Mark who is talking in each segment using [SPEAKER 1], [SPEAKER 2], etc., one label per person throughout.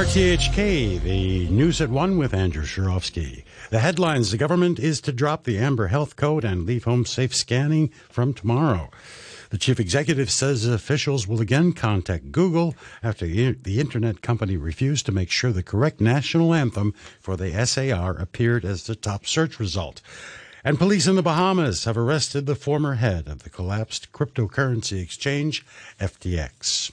[SPEAKER 1] RTHK, the news at one with Andrew Shirovsky. The headlines: The government is to drop the Amber Health Code and leave home safe scanning from tomorrow. The chief executive says officials will again contact Google after the internet company refused to make sure the correct national anthem for the SAR appeared as the top search result. And police in the Bahamas have arrested the former head of the collapsed cryptocurrency exchange, FTX.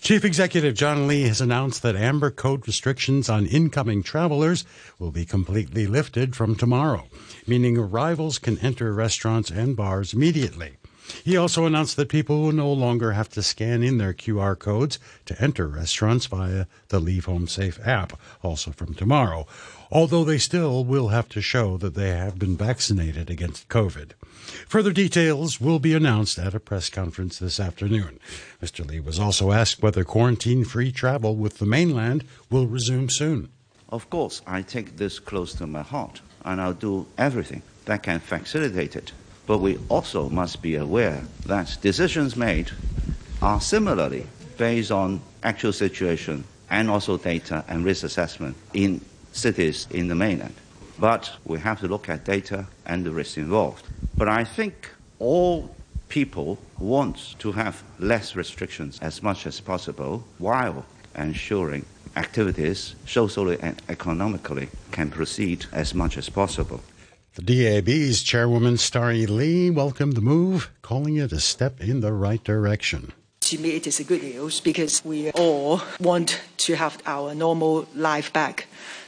[SPEAKER 1] Chief Executive John Lee has announced that Amber Code restrictions on incoming travelers will be completely lifted from tomorrow, meaning arrivals can enter restaurants and bars immediately. He also announced that people will no longer have to scan in their QR codes to enter restaurants via the Leave Home Safe app, also from tomorrow, although they still will have to show that they have been vaccinated against COVID. Further details will be announced at a press conference this afternoon. Mr. Lee was also asked whether quarantine free travel with the mainland will resume soon.
[SPEAKER 2] Of course, I take this close to my heart, and I'll do everything that can facilitate it. But we also must be aware that decisions made are similarly based on actual situation and also data and risk assessment in cities in the mainland. But we have to look at data and the risks involved. But I think all people want to have less restrictions as much as possible while ensuring activities socially and economically can proceed as much as possible.
[SPEAKER 1] The DAB's chairwoman, Starry Lee, welcomed the move, calling it a step in the right direction.
[SPEAKER 3] To me, it is a good news because we all want to have our normal life back.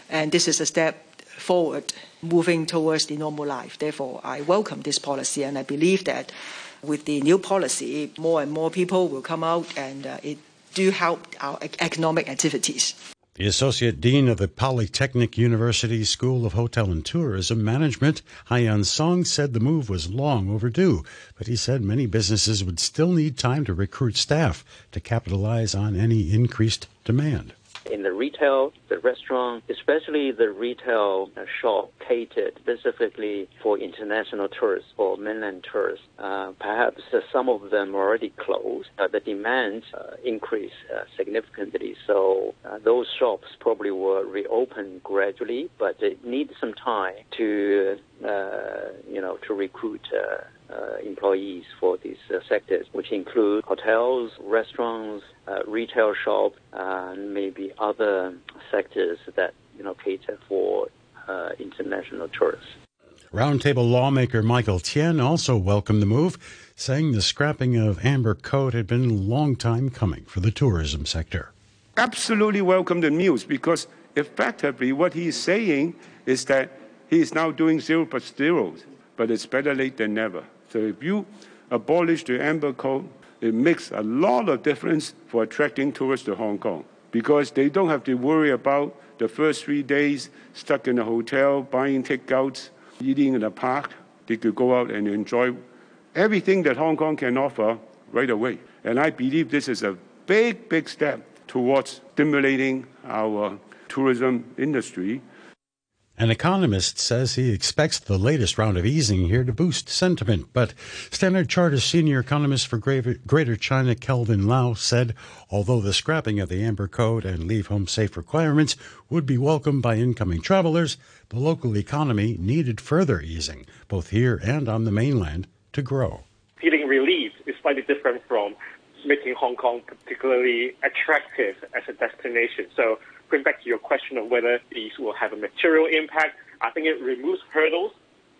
[SPEAKER 3] And this is a step forward, moving towards the normal life. Therefore, I welcome this policy, and I believe that with the new policy, more and more people will come out, and uh, it do help our economic activities.
[SPEAKER 1] The Associate Dean of the Polytechnic University School of Hotel and Tourism Management, Haiyan Song, said the move was long overdue, but he said many businesses would still need time to recruit staff to capitalize on any increased demand
[SPEAKER 4] in the retail, the restaurant, especially the retail shop catered specifically for international tourists or mainland tourists. Uh, perhaps uh, some of them already closed. Uh, the demand uh, increased uh, significantly, so uh, those shops probably will reopen gradually, but it needs some time to, you know, to recruit uh, employees for these uh, sectors, which include hotels, restaurants, uh, retail shops, and maybe other sectors that you know cater for international tourists.
[SPEAKER 1] Roundtable lawmaker Michael Tien also welcomed the move, saying the scrapping of Amber Code had been a long time coming for the tourism sector.
[SPEAKER 5] Absolutely welcome the news because effectively what he's saying is that he is now doing zero plus zeros, but it's better late than never. So if you abolish the Amber Code, it makes a lot of difference for attracting tourists to Hong Kong because they don't have to worry about the first three days stuck in a hotel, buying takeouts, eating in the park. They could go out and enjoy everything that Hong Kong can offer right away. And I believe this is a big, big step towards stimulating our tourism industry
[SPEAKER 1] an economist says he expects the latest round of easing here to boost sentiment, but Standard Chartered senior economist for Greater China, Kelvin Lau, said although the scrapping of the Amber Code and Leave Home Safe requirements would be welcomed by incoming travelers, the local economy needed further easing, both here and on the mainland, to grow.
[SPEAKER 6] Feeling relief is slightly different from making Hong Kong particularly attractive as a destination. So going back to your question of whether these will have a material impact, I think it removes hurdles,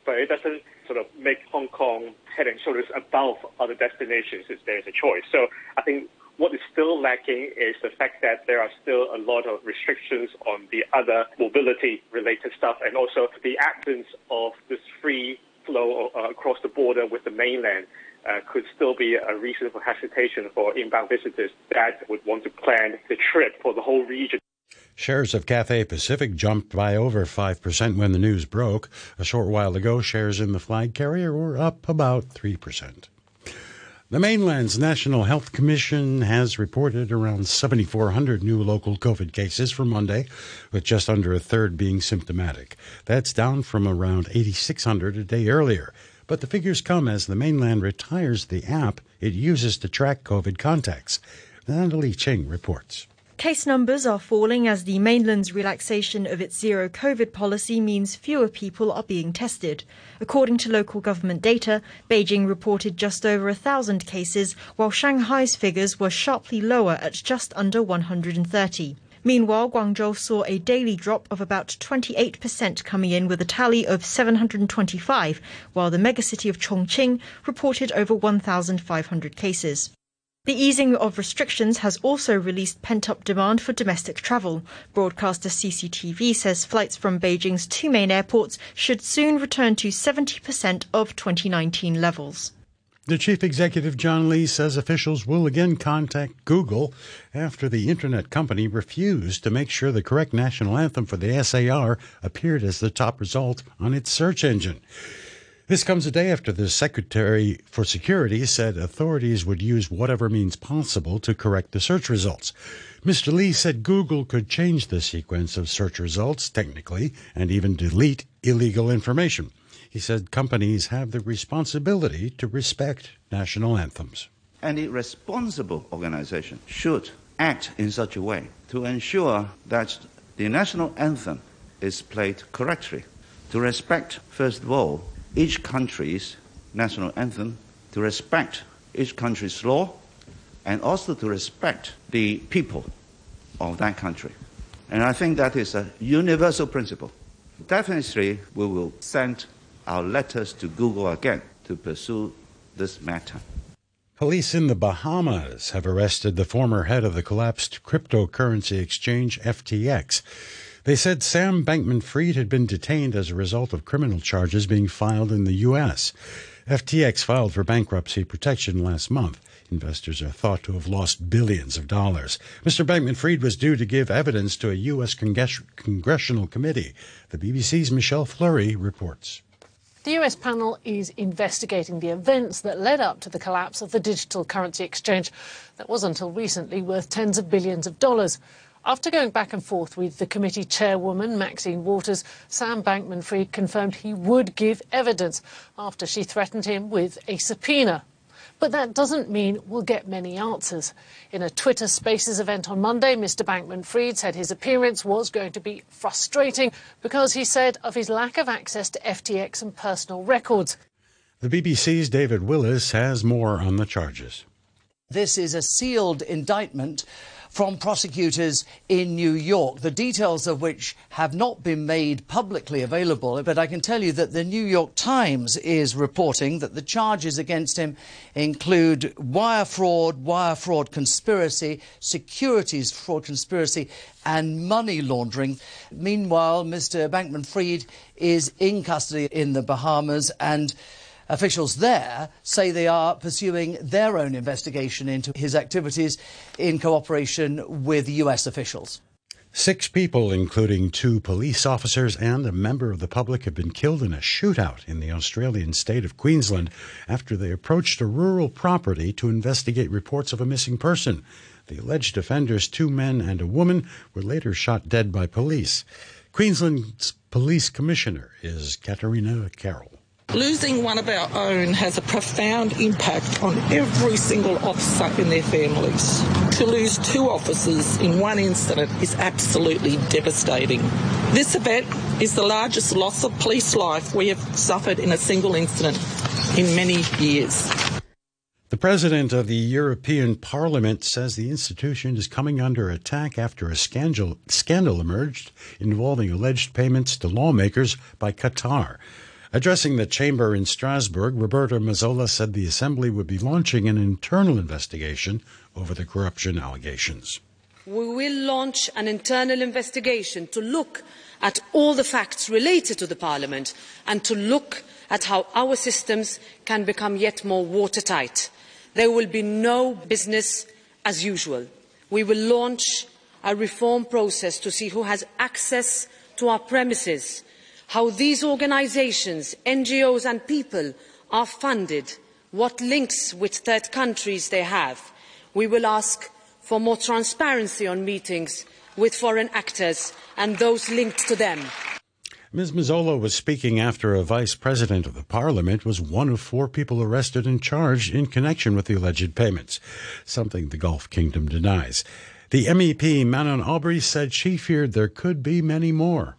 [SPEAKER 6] but it doesn't sort of make Hong Kong head and shoulders above other destinations if there is a choice. So I think what is still lacking is the fact that there are still a lot of restrictions on the other mobility related stuff and also the absence of this free flow uh, across the border with the mainland. Uh, could still be a reason for hesitation for inbound visitors that would want to plan the trip for the whole region.
[SPEAKER 1] Shares of Cathay Pacific jumped by over 5% when the news broke. A short while ago, shares in the flag carrier were up about 3%. The mainland's National Health Commission has reported around 7,400 new local COVID cases for Monday, with just under a third being symptomatic. That's down from around 8,600 a day earlier. But the figures come as the mainland retires the app it uses to track COVID contacts. Natalie Ching reports.
[SPEAKER 7] Case numbers are falling as the mainland's relaxation of its zero COVID policy means fewer people are being tested. According to local government data, Beijing reported just over a thousand cases, while Shanghai's figures were sharply lower at just under 130. Meanwhile, Guangzhou saw a daily drop of about 28% coming in with a tally of 725, while the megacity of Chongqing reported over 1,500 cases. The easing of restrictions has also released pent up demand for domestic travel. Broadcaster CCTV says flights from Beijing's two main airports should soon return to 70% of 2019 levels.
[SPEAKER 1] The chief executive, John Lee, says officials will again contact Google after the internet company refused to make sure the correct national anthem for the SAR appeared as the top result on its search engine. This comes a day after the Secretary for Security said authorities would use whatever means possible to correct the search results. Mr. Lee said Google could change the sequence of search results technically and even delete illegal information. He said companies have the responsibility to respect national anthems.
[SPEAKER 2] Any responsible organization should act in such a way to ensure that the national anthem is played correctly, to respect, first of all, each country's national anthem, to respect each country's law, and also to respect the people of that country. And I think that is a universal principle. Definitely, we will send our letters to Google again to pursue this matter.
[SPEAKER 1] Police in the Bahamas have arrested the former head of the collapsed cryptocurrency exchange FTX. They said Sam Bankman Fried had been detained as a result of criminal charges being filed in the U.S. FTX filed for bankruptcy protection last month. Investors are thought to have lost billions of dollars. Mr. Bankman Fried was due to give evidence to a U.S. Congress- congressional committee. The BBC's Michelle Fleury reports.
[SPEAKER 8] The US panel is investigating the events that led up to the collapse of the digital currency exchange that was until recently worth tens of billions of dollars. After going back and forth with the committee chairwoman, Maxine Waters, Sam Bankman Fried confirmed he would give evidence after she threatened him with a subpoena. But that doesn't mean we'll get many answers. In a Twitter Spaces event on Monday, Mr. Bankman Fried said his appearance was going to be frustrating because he said of his lack of access to FTX and personal records.
[SPEAKER 1] The BBC's David Willis has more on the charges.
[SPEAKER 9] This is a sealed indictment from prosecutors in New York, the details of which have not been made publicly available. But I can tell you that the New York Times is reporting that the charges against him include wire fraud, wire fraud conspiracy, securities fraud conspiracy, and money laundering. Meanwhile, Mr. Bankman Fried is in custody in the Bahamas and Officials there say they are pursuing their own investigation into his activities in cooperation with US officials.
[SPEAKER 1] Six people, including two police officers and a member of the public, have been killed in a shootout in the Australian state of Queensland after they approached a rural property to investigate reports of a missing person. The alleged offenders, two men and a woman, were later shot dead by police. Queensland's police commissioner is Katarina Carroll.
[SPEAKER 10] Losing one of our own has a profound impact on every single officer and their families. To lose two officers in one incident is absolutely devastating. This event is the largest loss of police life we have suffered in a single incident in many years.
[SPEAKER 1] The president of the European Parliament says the institution is coming under attack after a scandal, scandal emerged involving alleged payments to lawmakers by Qatar. Addressing the chamber in Strasbourg, Roberta Metsola said the assembly would be launching an internal investigation over the corruption allegations.
[SPEAKER 11] We will launch an internal investigation to look at all the facts related to the Parliament and to look at how our systems can become yet more watertight. There will be no business as usual. We will launch a reform process to see who has access to our premises how these organisations, NGOs and people are funded, what links with third countries they have. We will ask for more transparency on meetings with foreign actors and those linked to them.
[SPEAKER 1] Ms. Metsola was speaking after a vice president of the parliament was one of four people arrested and charged in connection with the alleged payments, something the Gulf Kingdom denies. The MEP, Manon Aubry, said she feared there could be many more.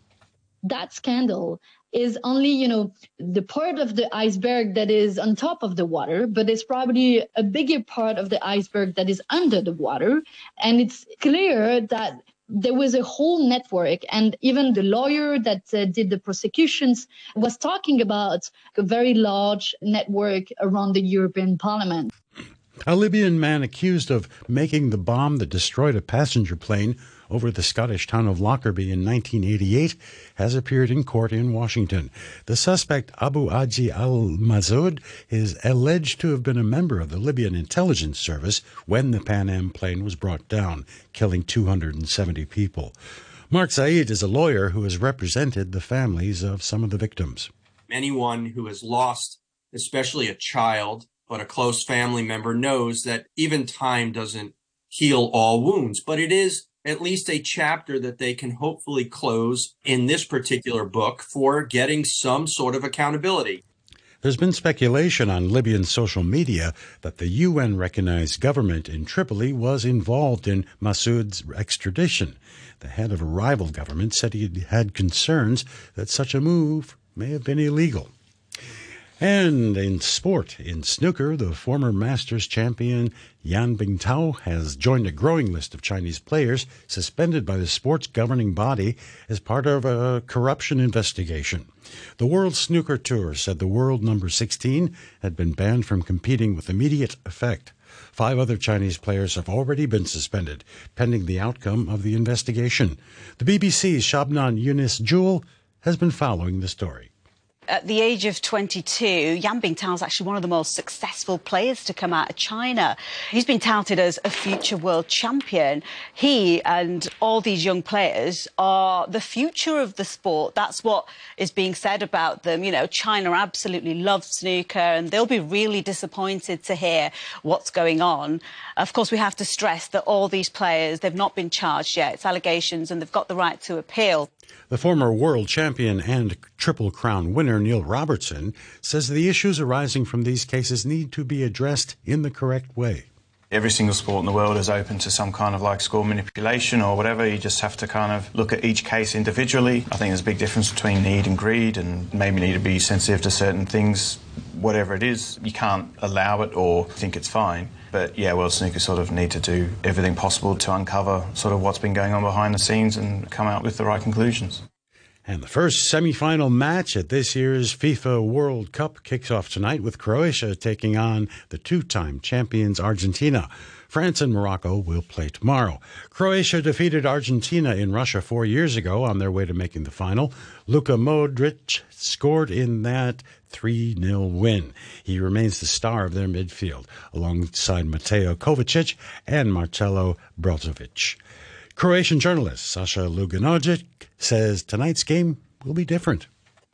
[SPEAKER 12] That scandal is only, you know, the part of the iceberg that is on top of the water, but it's probably a bigger part of the iceberg that is under the water. And it's clear that there was a whole network and even the lawyer that uh, did the prosecutions was talking about a very large network around the European Parliament.
[SPEAKER 1] A Libyan man accused of making the bomb that destroyed a passenger plane over the Scottish town of Lockerbie in 1988 has appeared in court in Washington. The suspect, Abu Agila Massoud, is alleged to have been a member of the Libyan intelligence service when the Pan Am plane was brought down, killing 270 people. Mark Zaid is a lawyer who has represented the families of some of the victims.
[SPEAKER 13] Anyone who has lost, especially a child, but a close family member, knows that even time doesn't heal all wounds, but it is at least a chapter that they can hopefully close in this particular book for getting some sort of accountability.
[SPEAKER 1] There's been speculation on Libyan social media that the UN recognized government in Tripoli was involved in Massoud's extradition. The head of a rival government said he had concerns that such a move may have been illegal. And in sport, in snooker, the former Masters champion Yan Bingtao has joined a growing list of Chinese players suspended by the sport's governing body as part of a corruption investigation. The World Snooker Tour said the world number 16 had been banned from competing with immediate effect. Five other Chinese players have already been suspended, pending the outcome of the investigation. The BBC's Shabnam Younus Jewell has been following the story.
[SPEAKER 14] At the age of 22, Yan Bingtao is actually one of the most successful players to come out of China. He's been touted as a future world champion. He and all these young players are the future of the sport. That's what is being said about them. You know, China absolutely loves snooker and they'll be really disappointed to hear what's going on. Of course, we have to stress that all these players, they've not been charged yet. It's allegations and they've got the right to appeal.
[SPEAKER 1] The former world champion and Triple Crown winner Neil Robertson says the issues arising from these cases need to be addressed in the correct way.
[SPEAKER 15] Every single sport in the world is open to some kind of like score manipulation or whatever. You just have to kind of look at each case individually. I think there's a big difference between need and greed, and maybe need to be sensitive to certain things, whatever it is. You can't allow it or think it's fine. But yeah, World Snooker sort of need to do everything possible to uncover sort of what's been going on behind the scenes and come out with the right conclusions.
[SPEAKER 1] And the first semi-final match at this year's FIFA World Cup kicks off tonight with Croatia taking on the two-time champions Argentina. France and Morocco will play tomorrow. Croatia defeated Argentina in Russia four years ago on their way to making the final. Luka Modric scored in that 3 0 win. He remains the star of their midfield, alongside Mateo Kovacic and Marcelo Brozovic. Croatian journalist Sasha Luganovic says tonight's game will be different.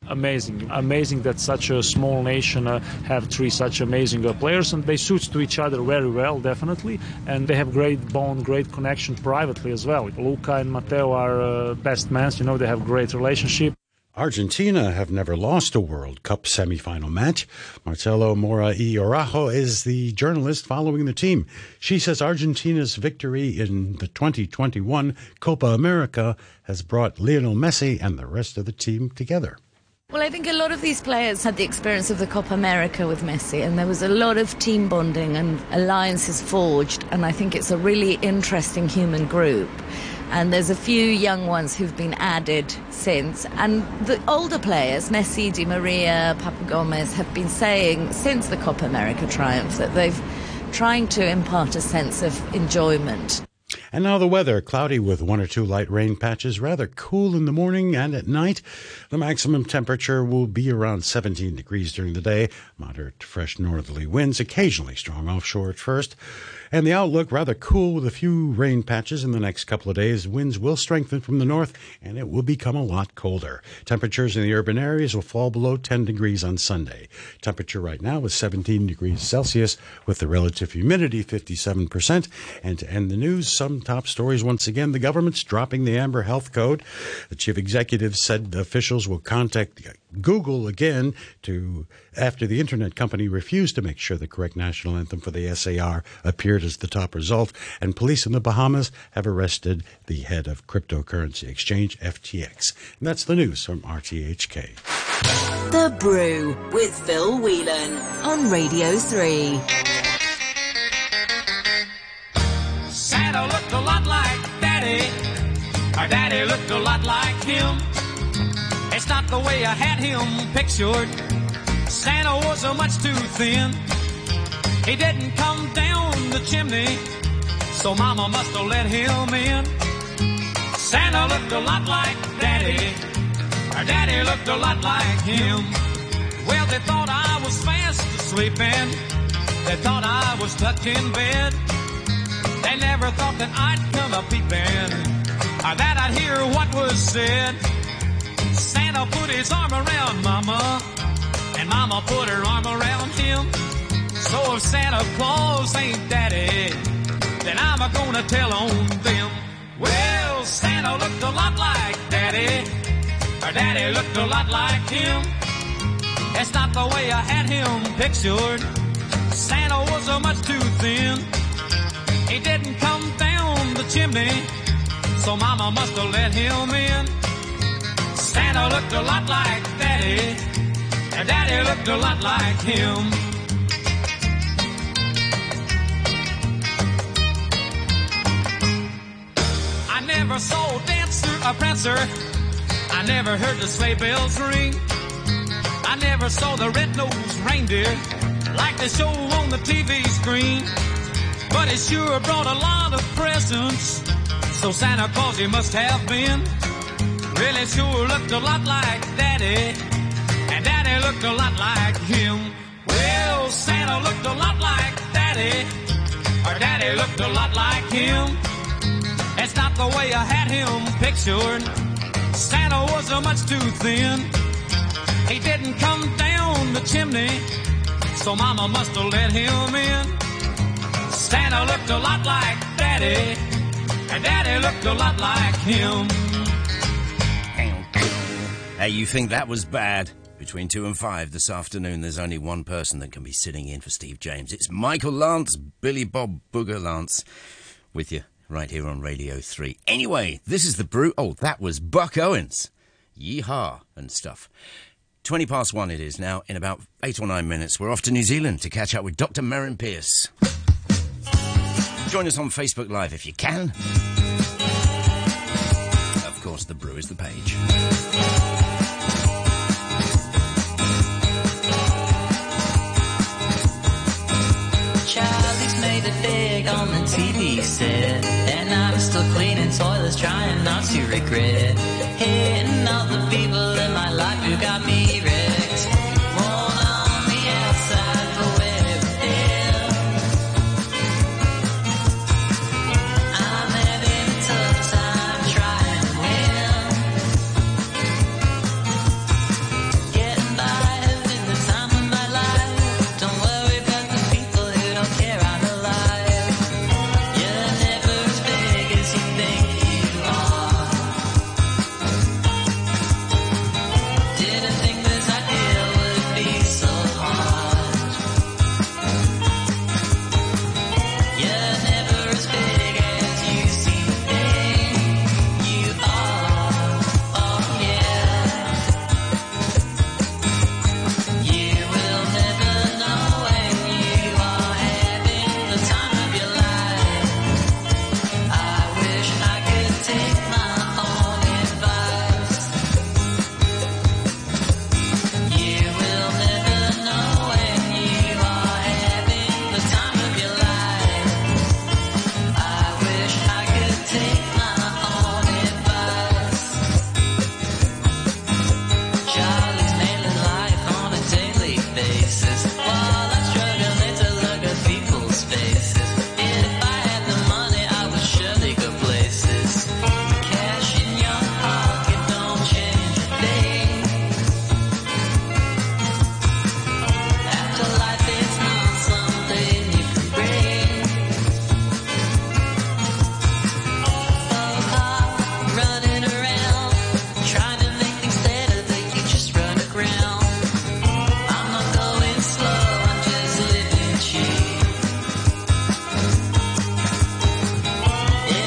[SPEAKER 16] Amazing, amazing that such a small nation uh, have three such amazing uh, players, and they suit to each other very well, definitely. And they have great bond, great connection privately as well. Luka and Mateo are uh, best men. You know, they have great relationship.
[SPEAKER 1] Argentina have never lost a World Cup semifinal match. Marcela Mora y Araujo is the journalist following the team. She says Argentina's victory in the 2021 Copa America has brought Lionel Messi and the rest of the team together.
[SPEAKER 17] Well, I think a lot of these players had the experience of the Copa America with Messi, and there was a lot of team bonding and alliances forged, and I think it's a really interesting human group. And there's a few young ones who've been added since. And the older players, Messi, Di Maria, Papu Gomez, have been saying since the Copa America triumph that they've trying to impart a sense of enjoyment
[SPEAKER 1] and now the weather cloudy with one or two light rain patches, rather cool in the morning and at night. The maximum temperature will be around 17 degrees during the day. Moderate fresh northerly winds, occasionally strong offshore at first. And the outlook rather cool with a few rain patches in the next couple of days. Winds will strengthen from the north and it will become a lot colder. Temperatures in the urban areas will fall below 10 degrees on Sunday. Temperature right now is 17 degrees Celsius with the relative humidity 57%. And to end the news, some top stories once again. The government's dropping the Amber Health Code. The chief executive said the officials will contact Google again to after the internet company refused to make sure the correct national anthem for the SAR appeared as the top result, and police in the Bahamas have arrested the head of cryptocurrency exchange FTX. And that's the news from RTHK.
[SPEAKER 18] The Brew with Phil Whelan on Radio 3.
[SPEAKER 19] Santa looked a lot like Daddy. Our Daddy looked a lot like him. It's not the way I had him pictured. Santa was a much too thin. He didn't come down the chimney, so Mama must have let him in. Santa looked a lot like Daddy. Our Daddy looked a lot like him. Well, they thought I was fast sleeping. They thought I was tucked in bed. They never thought that I'd come a peeping, or that I'd hear what was said. Santa put his arm around Mama, and Mama put her arm around him. So if Santa Claus ain't Daddy, then I'm a gonna tell on them. Well, Santa looked a lot like Daddy, or Daddy looked a lot like him. That's not the way I had him pictured. Santa was a much too thin. He didn't come down the chimney, so Mama must have let him in. Santa looked a lot like Daddy, and Daddy looked a lot like him. I never saw a dancer, a prancer. I never heard the sleigh bells ring. I never saw the red-nosed reindeer like they show on the TV screen. But it sure brought a lot of presents. So Santa Claus he must have been. Really sure looked a lot like Daddy. And Daddy looked a lot like him. Well, Santa looked a lot like Daddy. Or Daddy looked a lot like him. It's not the way I had him pictured. Santa was a much too thin. He didn't come down the chimney. So Mama must have let him in. Santa looked a lot like Daddy, and Daddy looked a lot like him.
[SPEAKER 20] Hey, you think that was bad? Between two and five this afternoon, there's only one person that can be sitting in for Steve James. It's Michael Lance, Billy Bob Booger Lance, with you right here on Radio 3. Anyway, this is the brew. Oh, that was Buck Owens. Yeehaw and stuff. 20 past one it is now. In about eight or nine minutes, we're off to New Zealand to catch up with Dr. Merrin Pierce. Join us on Facebook Live if you can. Of course, the brew is the page.
[SPEAKER 21] Charlie's made it big on the TV set, and I'm still cleaning toilets, trying not to regret. Hitting all the people in my life who got me ready. this is